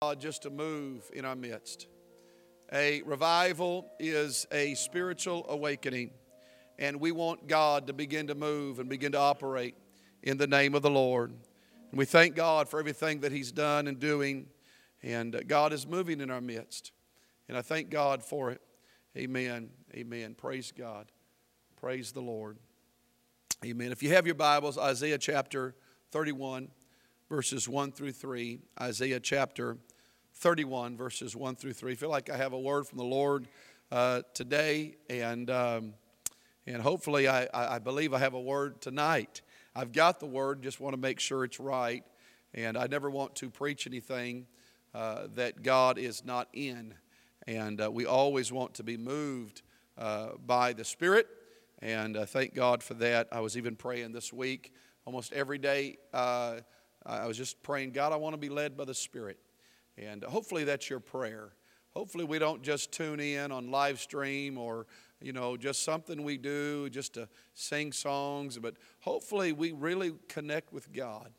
God just to move in our midst. A revival is a spiritual awakening, and we want God to begin to move and begin to operate in the name of the Lord. And we thank God for everything that He's done and doing, and God is moving in our midst. And I thank God for it. Amen. Amen. Praise God. Praise the Lord. Amen. If you have your Bibles, Isaiah chapter 31, verses 1 through 3. Isaiah chapter 31, verses 1 through 3. I feel like I have a word from the Lord uh, today, and, um, and hopefully, I, I believe I have a word tonight. I've got the word, just want to make sure it's right, and I never want to preach anything uh, that God is not in. And uh, we always want to be moved uh, by the Spirit, and uh, thank God for that. I was even praying this week, almost every day. Uh, I was just praying, God, I want to be led by the Spirit. And hopefully that's your prayer. Hopefully we don't just tune in on live stream or you know just something we do just to sing songs, but hopefully we really connect with God.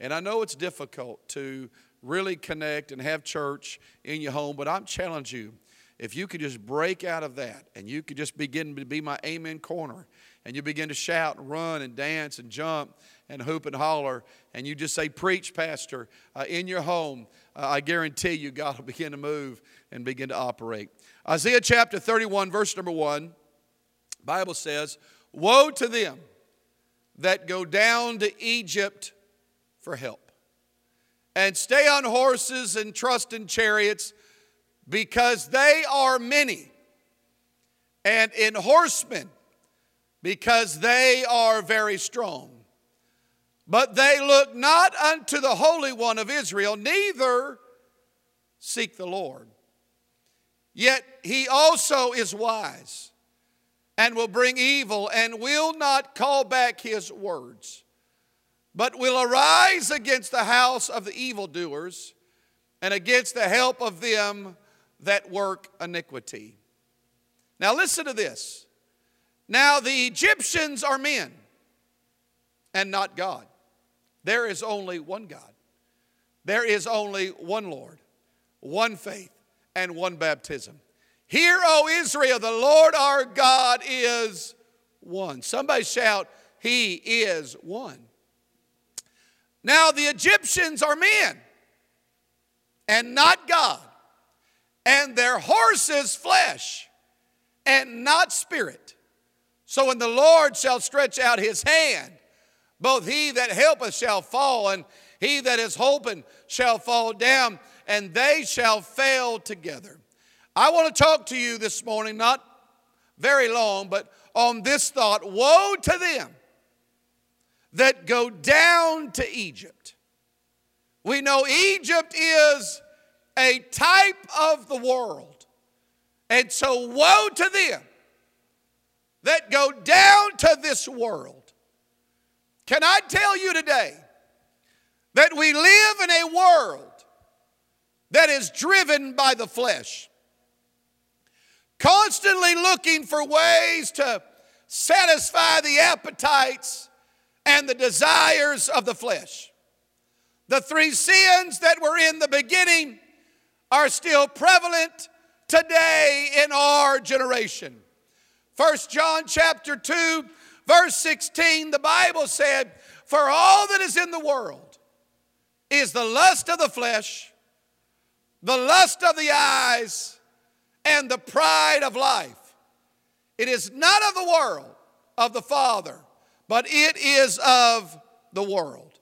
And I know it's difficult to really connect and have church in your home, but I'm challenging you. If you could just break out of that and you could just begin to be my amen corner and you begin to shout and run and dance and jump and hoop and holler, and you just say, Preach, Pastor, uh, in your home, uh, I guarantee you God will begin to move and begin to operate. Isaiah chapter 31, verse number 1, Bible says, Woe to them that go down to Egypt for help, and stay on horses and trust in chariots, because they are many, and in horsemen, because they are very strong. But they look not unto the Holy One of Israel, neither seek the Lord. Yet he also is wise and will bring evil and will not call back his words, but will arise against the house of the evildoers and against the help of them that work iniquity. Now, listen to this. Now, the Egyptians are men and not God. There is only one God. There is only one Lord, one faith, and one baptism. Hear, O Israel, the Lord our God is one. Somebody shout, He is one. Now, the Egyptians are men and not God, and their horses flesh and not spirit. So when the Lord shall stretch out his hand, both he that helpeth shall fall, and he that is hoping shall fall down, and they shall fail together. I want to talk to you this morning, not very long, but on this thought Woe to them that go down to Egypt. We know Egypt is a type of the world. And so, woe to them that go down to this world can I tell you today that we live in a world that is driven by the flesh, constantly looking for ways to satisfy the appetites and the desires of the flesh. The three sins that were in the beginning are still prevalent today in our generation. First John chapter 2 Verse 16, the Bible said, For all that is in the world is the lust of the flesh, the lust of the eyes, and the pride of life. It is not of the world, of the Father, but it is of the world.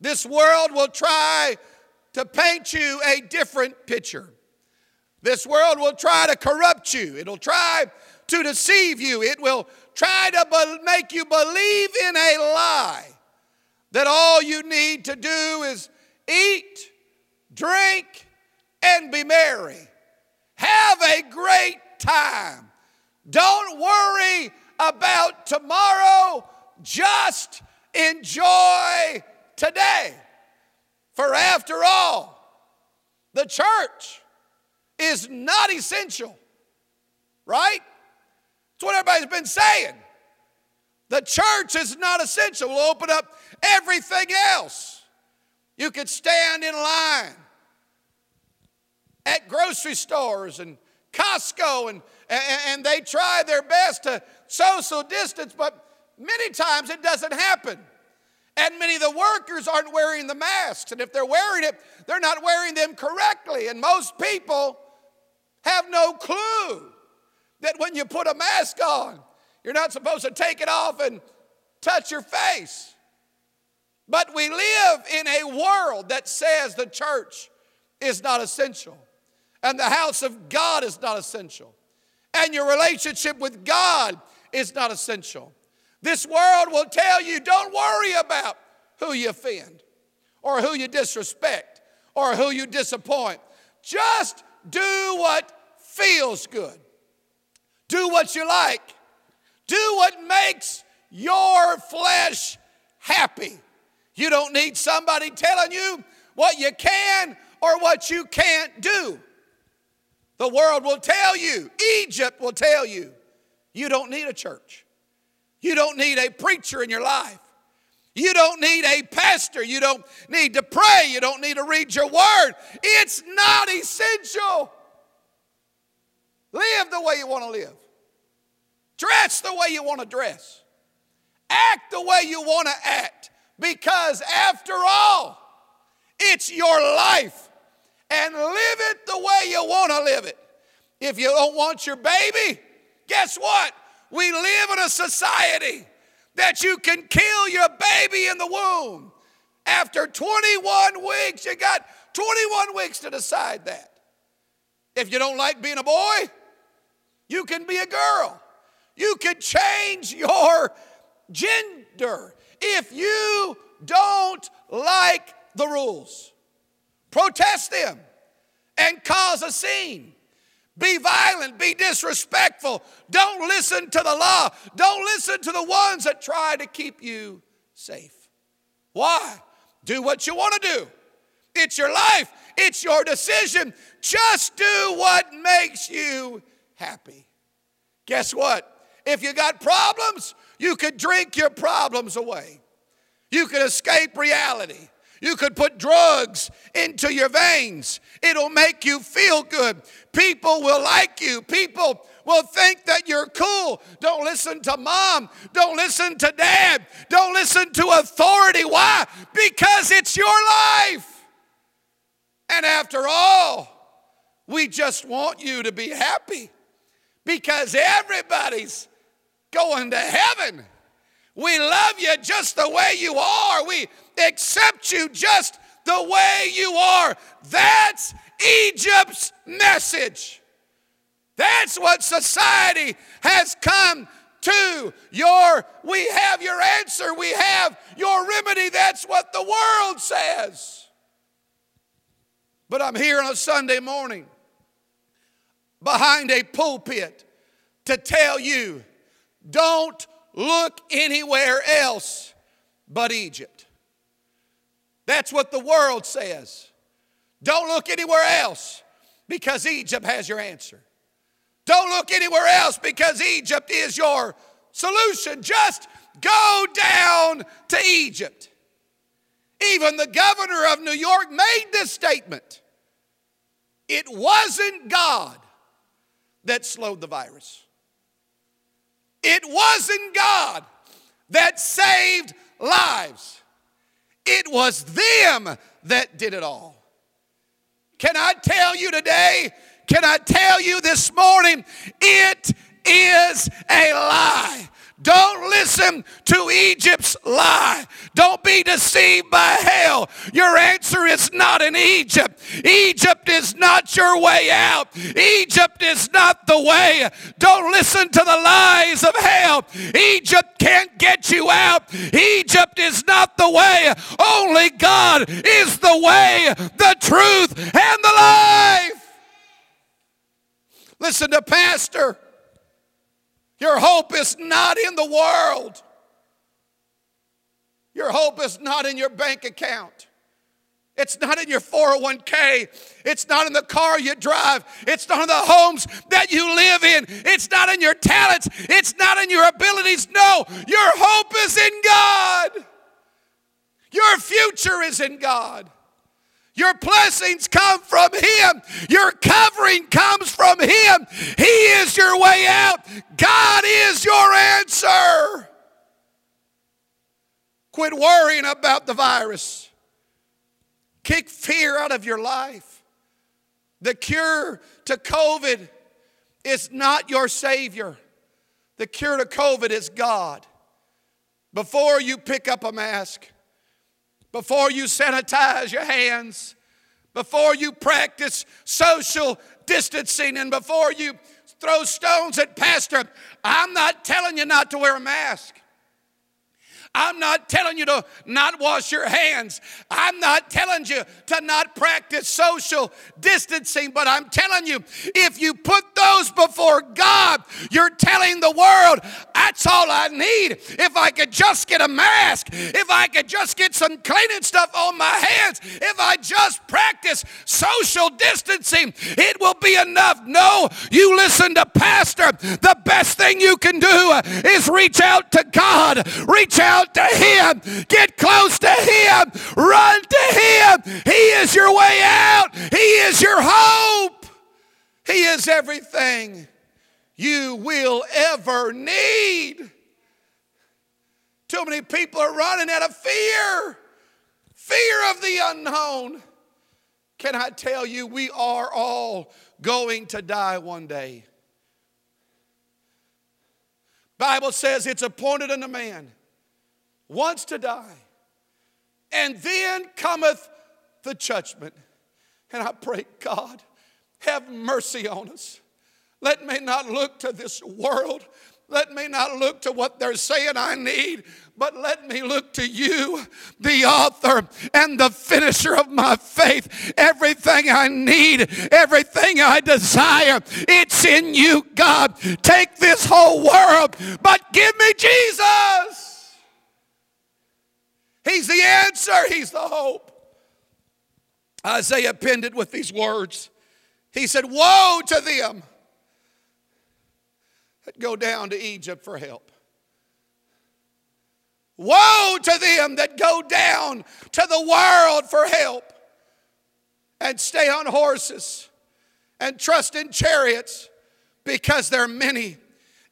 This world will try to paint you a different picture. This world will try to corrupt you. It'll try to deceive you. It will try to be- make you believe in a lie that all you need to do is eat, drink, and be merry. Have a great time. Don't worry about tomorrow, just enjoy today. For after all, the church is not essential, right? That's what everybody's been saying. The church is not essential. We'll open up everything else. You could stand in line at grocery stores and Costco, and, and, and they try their best to social distance, but many times it doesn't happen. And many of the workers aren't wearing the masks. And if they're wearing it, they're not wearing them correctly. And most people have no clue that when you put a mask on, you're not supposed to take it off and touch your face. But we live in a world that says the church is not essential, and the house of God is not essential, and your relationship with God is not essential. This world will tell you don't worry about who you offend, or who you disrespect, or who you disappoint. Just do what feels good. Do what you like. Do what makes your flesh happy. You don't need somebody telling you what you can or what you can't do. The world will tell you, Egypt will tell you, you don't need a church. You don't need a preacher in your life. You don't need a pastor. You don't need to pray. You don't need to read your word. It's not essential. Live the way you want to live. Dress the way you want to dress. Act the way you want to act. Because after all, it's your life. And live it the way you want to live it. If you don't want your baby, guess what? We live in a society that you can kill your baby in the womb. After 21 weeks, you got 21 weeks to decide that. If you don't like being a boy, you can be a girl. You can change your gender if you don't like the rules. Protest them and cause a scene. Be violent, be disrespectful. Don't listen to the law. Don't listen to the ones that try to keep you safe. Why? Do what you want to do. It's your life, it's your decision. Just do what makes you happy. Guess what? If you got problems, you could drink your problems away. You could escape reality. You could put drugs into your veins. It'll make you feel good. People will like you. People will think that you're cool. Don't listen to mom. Don't listen to dad. Don't listen to authority. Why? Because it's your life. And after all, we just want you to be happy because everybody's going to heaven. We love you just the way you are. We accept you just the way you are. That's Egypt's message. That's what society has come to. Your we have your answer, we have your remedy. That's what the world says. But I'm here on a Sunday morning behind a pulpit to tell you don't look anywhere else but Egypt. That's what the world says. Don't look anywhere else because Egypt has your answer. Don't look anywhere else because Egypt is your solution. Just go down to Egypt. Even the governor of New York made this statement. It wasn't God that slowed the virus. It wasn't God that saved lives, it was them that did it all. Can I tell you today? Can I tell you this morning? It is a lie. Don't listen to Egypt's lie. Don't be deceived by hell. Your answer is not in Egypt. Egypt is not your way out. Egypt is not the way. Don't listen to the lies of hell. Egypt can't get you out. Egypt is not the way. Only God is the way, the truth, and the life. Listen to Pastor. Your hope is not in the world. Your hope is not in your bank account. It's not in your 401k. It's not in the car you drive. It's not in the homes that you live in. It's not in your talents. It's not in your abilities. No, your hope is in God. Your future is in God. Your blessings come from Him. Your covering comes from Him. He is your way out. God is your answer. Quit worrying about the virus. Kick fear out of your life. The cure to COVID is not your Savior. The cure to COVID is God. Before you pick up a mask, before you sanitize your hands, before you practice social distancing, and before you throw stones at Pastor, I'm not telling you not to wear a mask. I'm not telling you to not wash your hands. I'm not telling you to not practice social distancing, but I'm telling you, if you put those before God, you're telling the world, that's all I need. If I could just get a mask, if I could just get some cleaning stuff on my hands, if I just practice social distancing, it will be enough. No, you listen to Pastor. The best thing you can do is reach out to God, reach out out to Him. Get close to Him. Run to Him. He is your way out. He is your hope. He is everything you will ever need. Too many people are running out of fear, fear of the unknown. Can I tell you, we are all going to die one day. Bible says it's appointed unto man once to die, and then cometh the judgment. And I pray, God, have mercy on us. Let me not look to this world let me not look to what they're saying I need, but let me look to you, the author and the finisher of my faith. Everything I need, everything I desire, it's in you, God. Take this whole world, but give me Jesus. He's the answer, He's the hope. Isaiah penned it with these words. He said, Woe to them that go down to Egypt for help. Woe to them that go down to the world for help and stay on horses and trust in chariots because they're many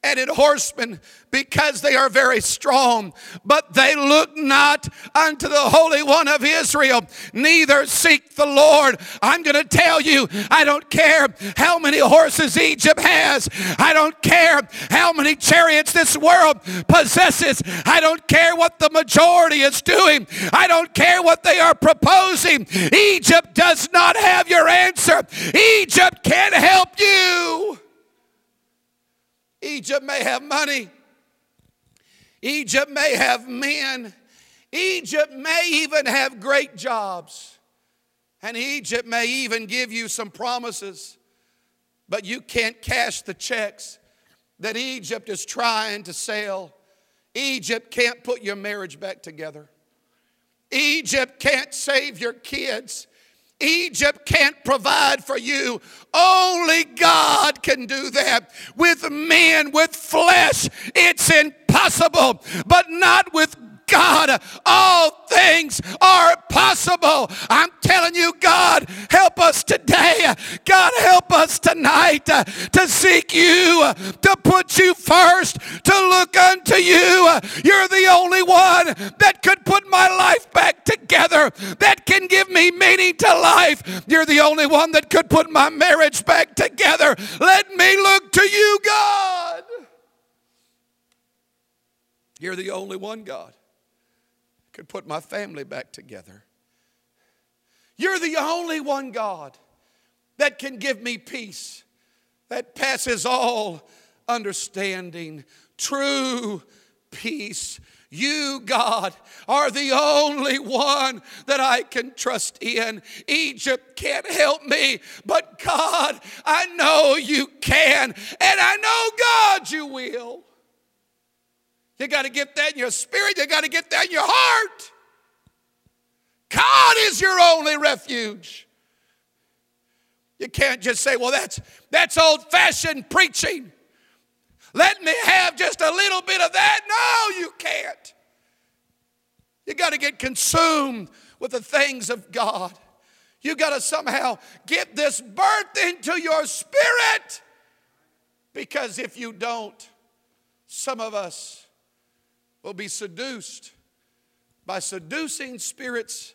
and in horsemen because they are very strong. But they look not unto the Holy One of Israel, neither seek the Lord. I'm going to tell you, I don't care how many horses Egypt has, I don't care how many chariots this world possesses, I don't care what the majority is doing, I don't care what they are proposing. Egypt does not have your answer, Egypt can't help you. Egypt may have money. Egypt may have men. Egypt may even have great jobs. And Egypt may even give you some promises, but you can't cash the checks that Egypt is trying to sell. Egypt can't put your marriage back together. Egypt can't save your kids. Egypt can't provide for you. Only God can do that. With men, with flesh, it's impossible, but not with God, all things are possible. I'm telling you, God, help us today. God, help us tonight to seek you, to put you first, to look unto you. You're the only one that could put my life back together, that can give me meaning to life. You're the only one that could put my marriage back together. Let me look to you, God. You're the only one, God could put my family back together. You're the only one, God, that can give me peace that passes all understanding, true peace. You, God, are the only one that I can trust in. Egypt can't help me, but God, I know you can, and I know, God, you will. You got to get that in your spirit, you got to get that in your heart. God is your only refuge. You can't just say, well, that's, that's old fashioned preaching. Let me have just a little bit of that. No, you can't. You got to get consumed with the things of God. You got to somehow get this birth into your spirit. Because if you don't, some of us will be seduced by seducing spirits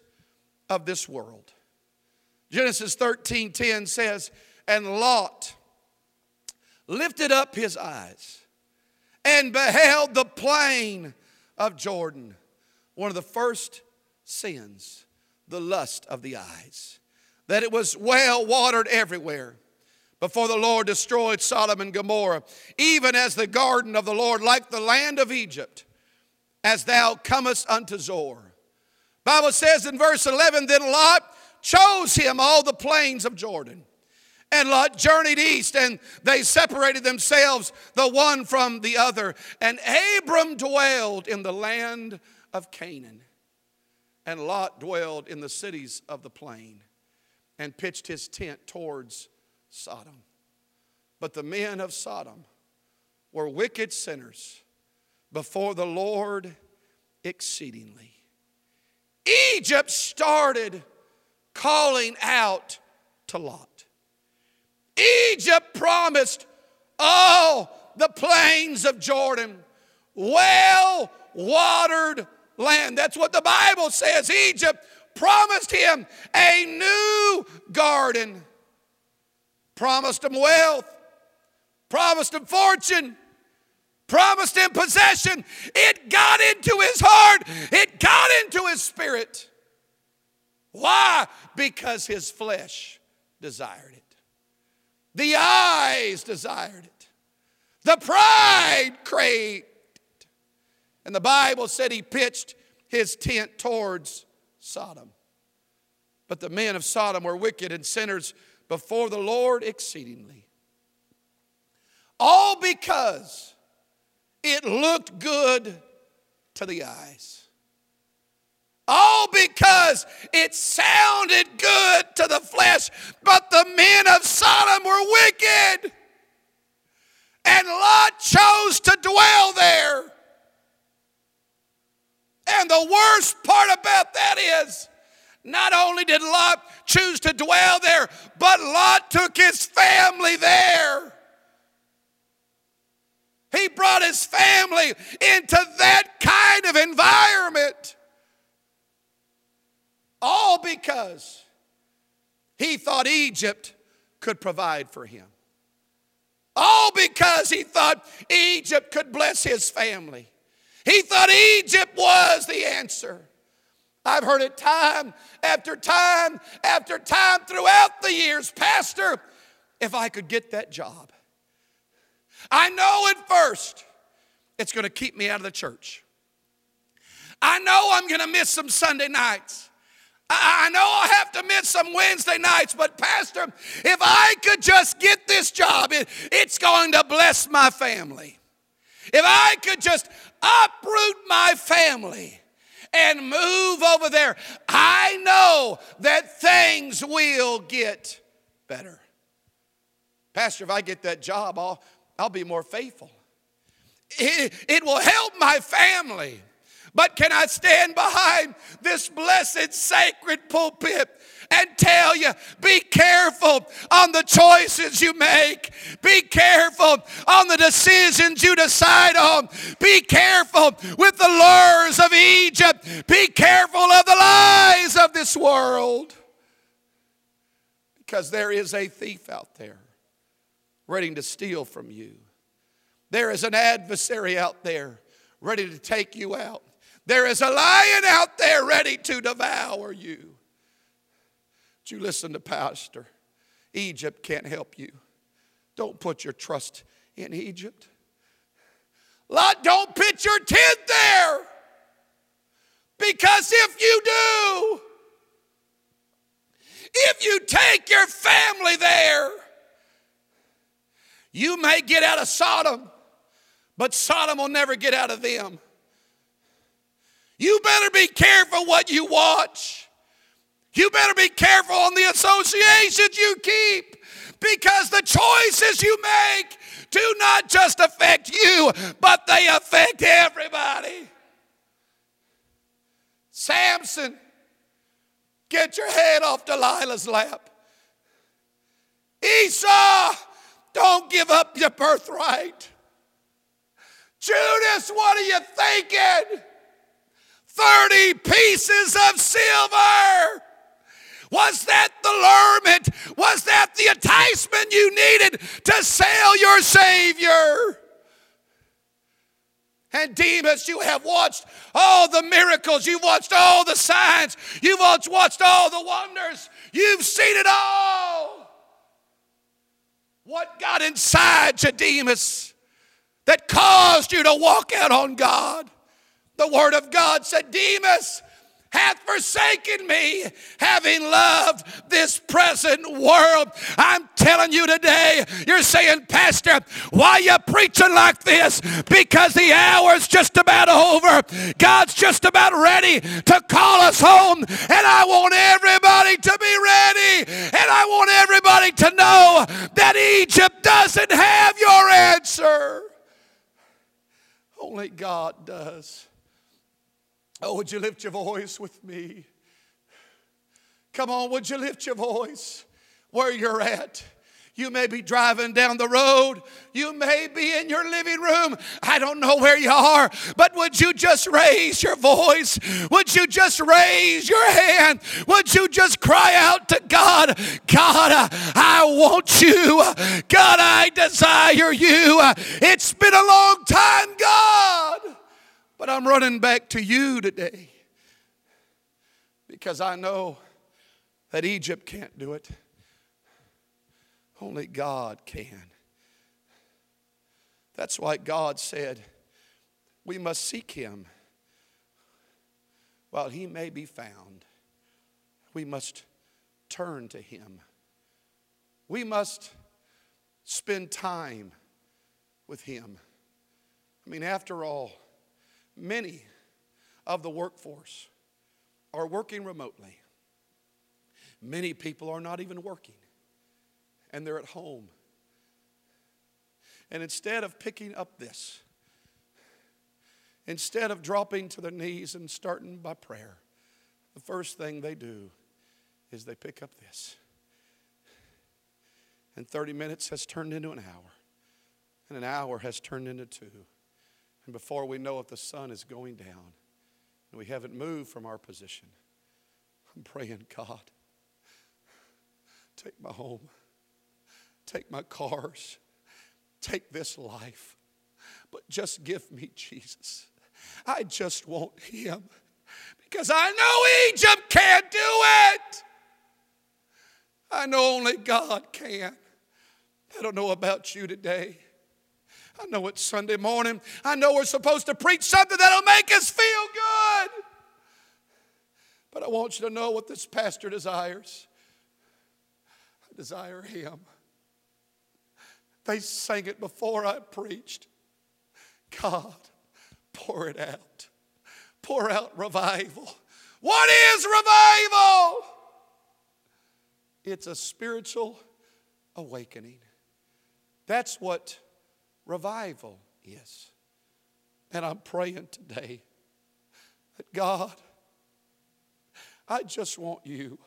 of this world. Genesis 13:10 says, "And Lot lifted up his eyes and beheld the plain of Jordan." One of the first sins, the lust of the eyes, that it was well watered everywhere before the Lord destroyed Sodom and Gomorrah, even as the garden of the Lord, like the land of Egypt, as thou comest unto Zoar. Bible says in verse 11, then Lot chose him all the plains of Jordan. And Lot journeyed east, and they separated themselves the one from the other. And Abram dwelled in the land of Canaan. And Lot dwelled in the cities of the plain and pitched his tent towards Sodom. But the men of Sodom were wicked sinners before the Lord exceedingly. Egypt started calling out to Lot. Egypt promised all the plains of Jordan, well watered land. That's what the Bible says. Egypt promised him a new garden promised him wealth, promised him fortune, promised him possession. It got into his heart, it got into his spirit. Why? Because his flesh desired it. The eyes desired it. The pride craved it. And the Bible said he pitched his tent towards Sodom. But the men of Sodom were wicked and sinners before the Lord exceedingly. All because it looked good to the eyes. All because it sounded good to the flesh, but the men of Sodom were wicked. And Lot chose to dwell there. And the worst part about that is not only did Lot choose to dwell there, but Lot took his family there. He brought his family into that kind of environment. All because he thought Egypt could provide for him. All because he thought Egypt could bless his family. He thought Egypt was the answer. I've heard it time after time after time throughout the years. Pastor, if I could get that job, I know at first it's going to keep me out of the church. I know I'm going to miss some Sunday nights. I know I'll have to miss some Wednesday nights, but Pastor, if I could just get this job, it, it's going to bless my family. If I could just uproot my family, and move over there. I know that things will get better. Pastor, if I get that job, I'll, I'll be more faithful. It, it will help my family. But can I stand behind this blessed sacred pulpit and tell you be careful on the choices you make. Be careful on the decisions you decide on. Be careful with the lures of Egypt. Be careful of the lies of this world. Because there is a thief out there ready to steal from you. There is an adversary out there ready to take you out. There is a lion out there ready to devour you. But you listen to Pastor. Egypt can't help you. Don't put your trust in Egypt. Lot, don't pitch your tent there. Because if you do, if you take your family there, you may get out of Sodom, but Sodom will never get out of them. You better be careful what you watch. You better be careful on the associations you keep because the choices you make do not just affect you, but they affect everybody. Samson, get your head off Delilah's lap. Esau, Don't give up your birthright. Judas, what are you thinking? 30 pieces of silver. Was that the lurement? Was that the enticement you needed to sell your Savior? And Demas, you have watched all the miracles. You've watched all the signs. You've watched all the wonders. You've seen it all. What got inside Demas, that caused you to walk out on God? The Word of God said, Demas, hath forsaken me, having loved this present world. I'm telling you today, you're saying, Pastor, why you preaching like this? Because the hour's just about over. God's just about ready to call us home. And I want everybody to be ready. And I want everybody to know that Egypt doesn't have your answer. Only God does. Oh, would you lift your voice with me? Come on, would you lift your voice where you're at? You may be driving down the road. You may be in your living room. I don't know where you are, but would you just raise your voice? Would you just raise your hand? Would you just cry out to God, God, I want you. God, I desire you. It's been a long time. But I'm running back to you today because I know that Egypt can't do it. Only God can. That's why God said, We must seek Him while He may be found. We must turn to Him. We must spend time with Him. I mean, after all, Many of the workforce are working remotely. Many people are not even working, and they're at home. And instead of picking up this, instead of dropping to their knees and starting by prayer, the first thing they do is they pick up this. And 30 minutes has turned into an hour, and an hour has turned into two. And before we know it, the sun is going down. And we haven't moved from our position. I'm praying, God, take my home, take my cars, take this life, but just give me Jesus. I just want Him because I know Egypt can't do it. I know only God can. I don't know about you today. I know it's Sunday morning. I know we're supposed to preach something that'll make us feel good. But I want you to know what this pastor desires. I desire him. They sang it before I preached. God, pour it out. Pour out revival. What is revival? It's a spiritual awakening. That's what revival is. And I'm praying today that God, I just want you.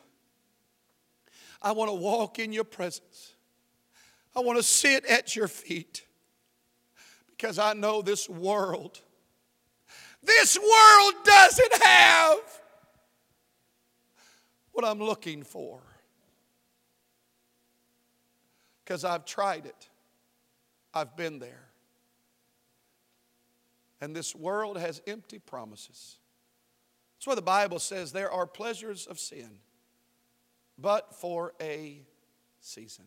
I want to walk in your presence. I want to sit at your feet because I know this world, this world doesn't have what I'm looking for because I've tried it. I've been there. And this world has empty promises. That's why the Bible says there are pleasures of sin, but for a season.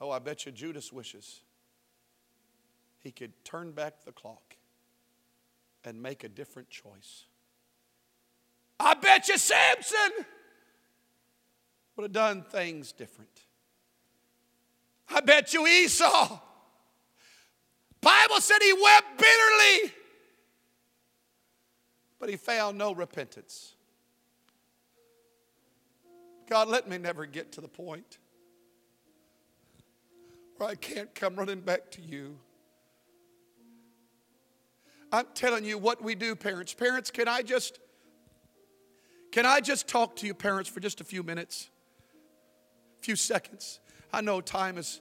Oh, I bet you Judas wishes he could turn back the clock and make a different choice. I bet you Samson would have done things different. I bet you Esau. Bible said he wept bitterly, but he found no repentance. God, let me never get to the point where I can't come running back to you. I'm telling you what we do, parents. Parents, can I just can I just talk to you, parents, for just a few minutes? A few seconds. I know time is.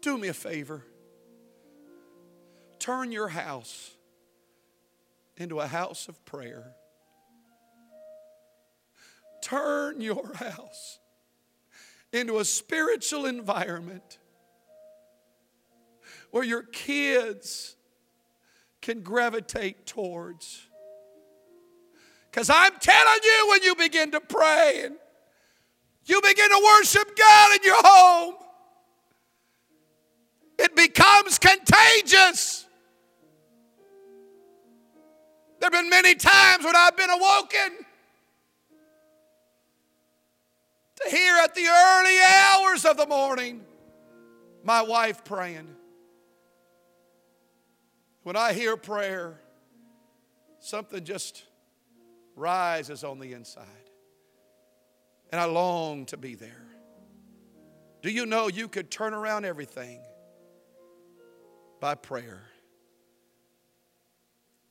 Do me a favor. Turn your house into a house of prayer. Turn your house into a spiritual environment where your kids can gravitate towards. Because I'm telling you, when you begin to pray and you begin to worship God in your home, it becomes contagious. There have been many times when I've been awoken to hear at the early hours of the morning my wife praying. When I hear prayer, something just rises on the inside. And I long to be there. Do you know you could turn around everything by prayer?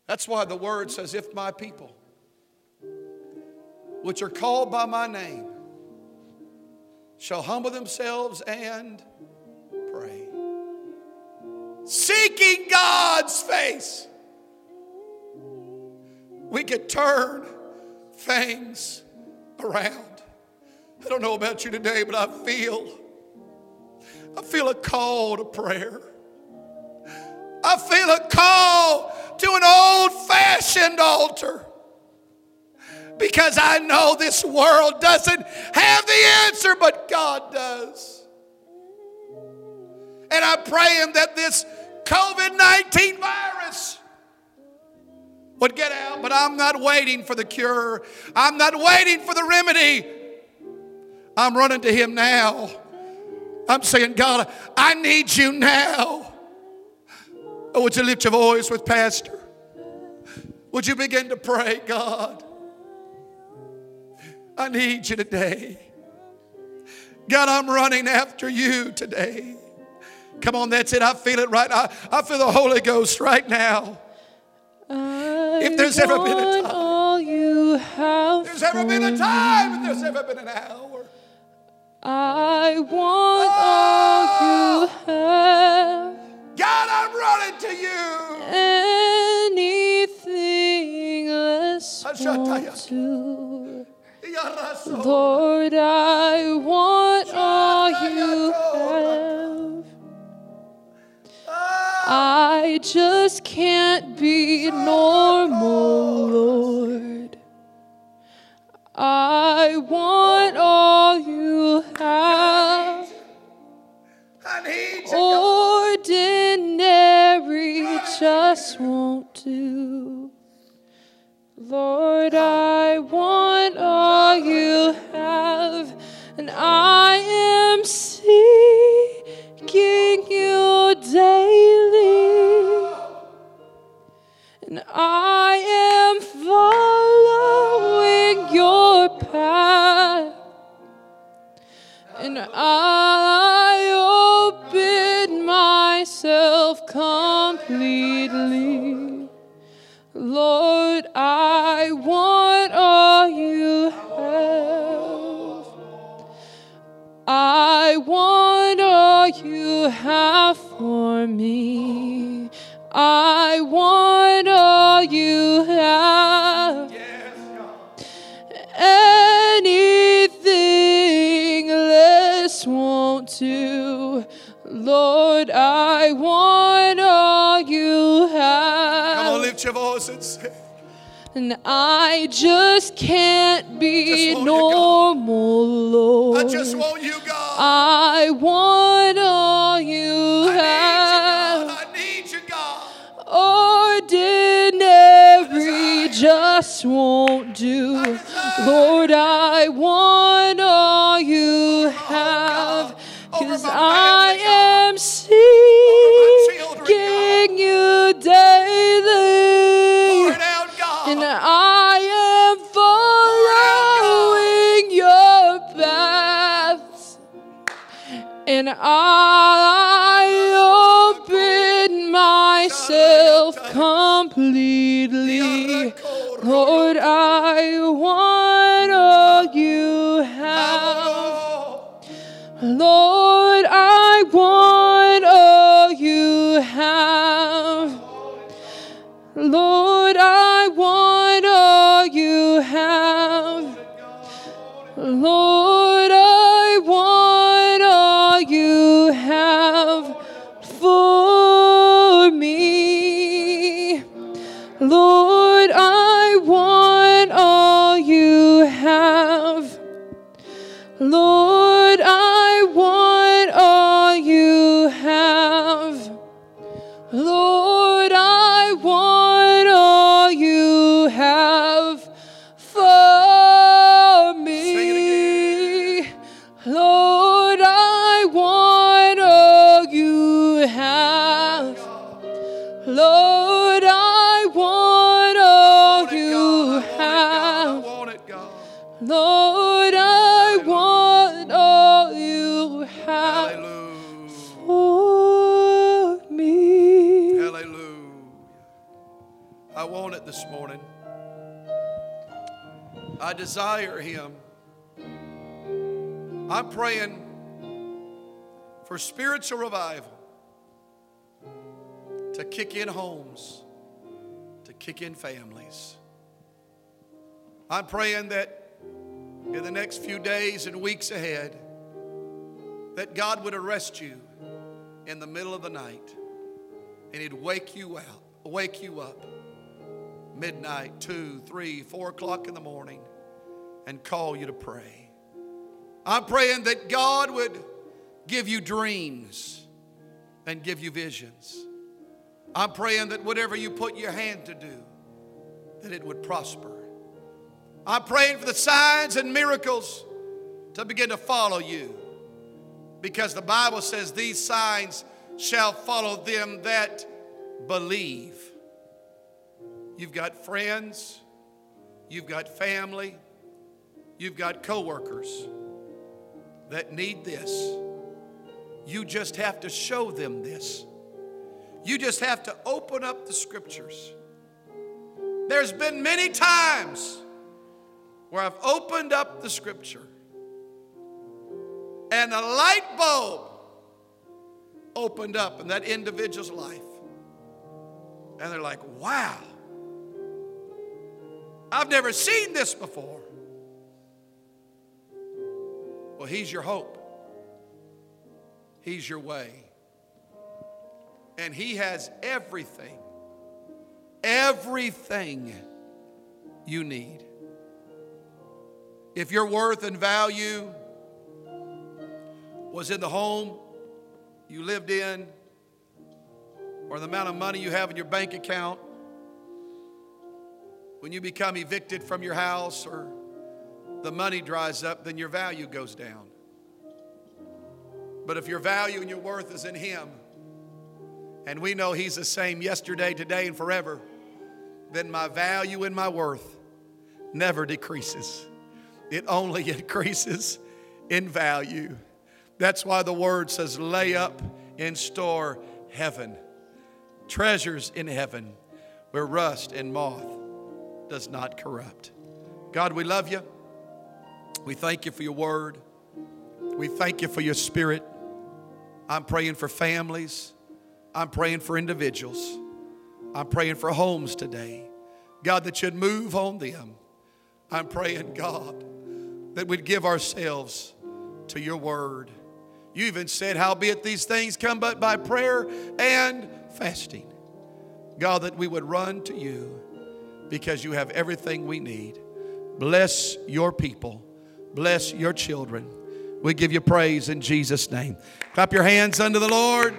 That's why the word says, If my people, which are called by my name, shall humble themselves and pray, seeking God's face, we could turn things around. I don't know about you today, but I feel I feel a call to prayer. I feel a call to an old fashioned altar because I know this world doesn't have the answer, but God does. And I'm praying that this COVID 19 virus would get out, but I'm not waiting for the cure. I'm not waiting for the remedy. I'm running to Him now. I'm saying, God, I need you now. Oh, would you lift your voice with Pastor? Would you begin to pray, God? I need you today. God, I'm running after you today. Come on, that's it. I feel it right. I, I feel the Holy Ghost right now. I If there's ever been a time. all you have There's ever been a time, me. there's ever been an hour. I want all you have. God, I'm running to you. Anything less won't do. Lord, I want all you have. Ah, I just can't be normal, Lord, I want all you Come on, have. lift your voice and say, And I just can't be Just want you, God. normal, Lord. I just want you, God. I want all you I have. need you, God. I need you, God. Ordinary just won't I want it this morning. I desire Him. I'm praying for spiritual revival to kick in homes, to kick in families. I'm praying that in the next few days and weeks ahead, that God would arrest you in the middle of the night and he'd wake you out, wake you up midnight, two, three, four o'clock in the morning, and call you to pray. I'm praying that God would give you dreams and give you visions. I'm praying that whatever you put your hand to do, that it would prosper. I'm praying for the signs and miracles to begin to follow you because the Bible says these signs shall follow them that believe. You've got friends, you've got family, you've got coworkers that need this. You just have to show them this. You just have to open up the scriptures. There's been many times where I've opened up the scripture and a light bulb opened up in that individual's life. And they're like, wow, I've never seen this before. Well, He's your hope, He's your way. And He has everything, everything you need. If your worth and value was in the home you lived in, or the amount of money you have in your bank account, when you become evicted from your house or the money dries up, then your value goes down. But if your value and your worth is in Him, and we know He's the same yesterday, today, and forever, then my value and my worth never decreases. It only increases in value. That's why the word says, lay up in store heaven, treasures in heaven where rust and moth does not corrupt. God, we love you. We thank you for your word. We thank you for your spirit. I'm praying for families. I'm praying for individuals. I'm praying for homes today. God, that you'd move on them. I'm praying, God, that we'd give ourselves to your word. You even said, Howbeit these things come but by prayer and fasting. God, that we would run to you because you have everything we need. Bless your people, bless your children. We give you praise in Jesus' name. Clap your hands unto the Lord.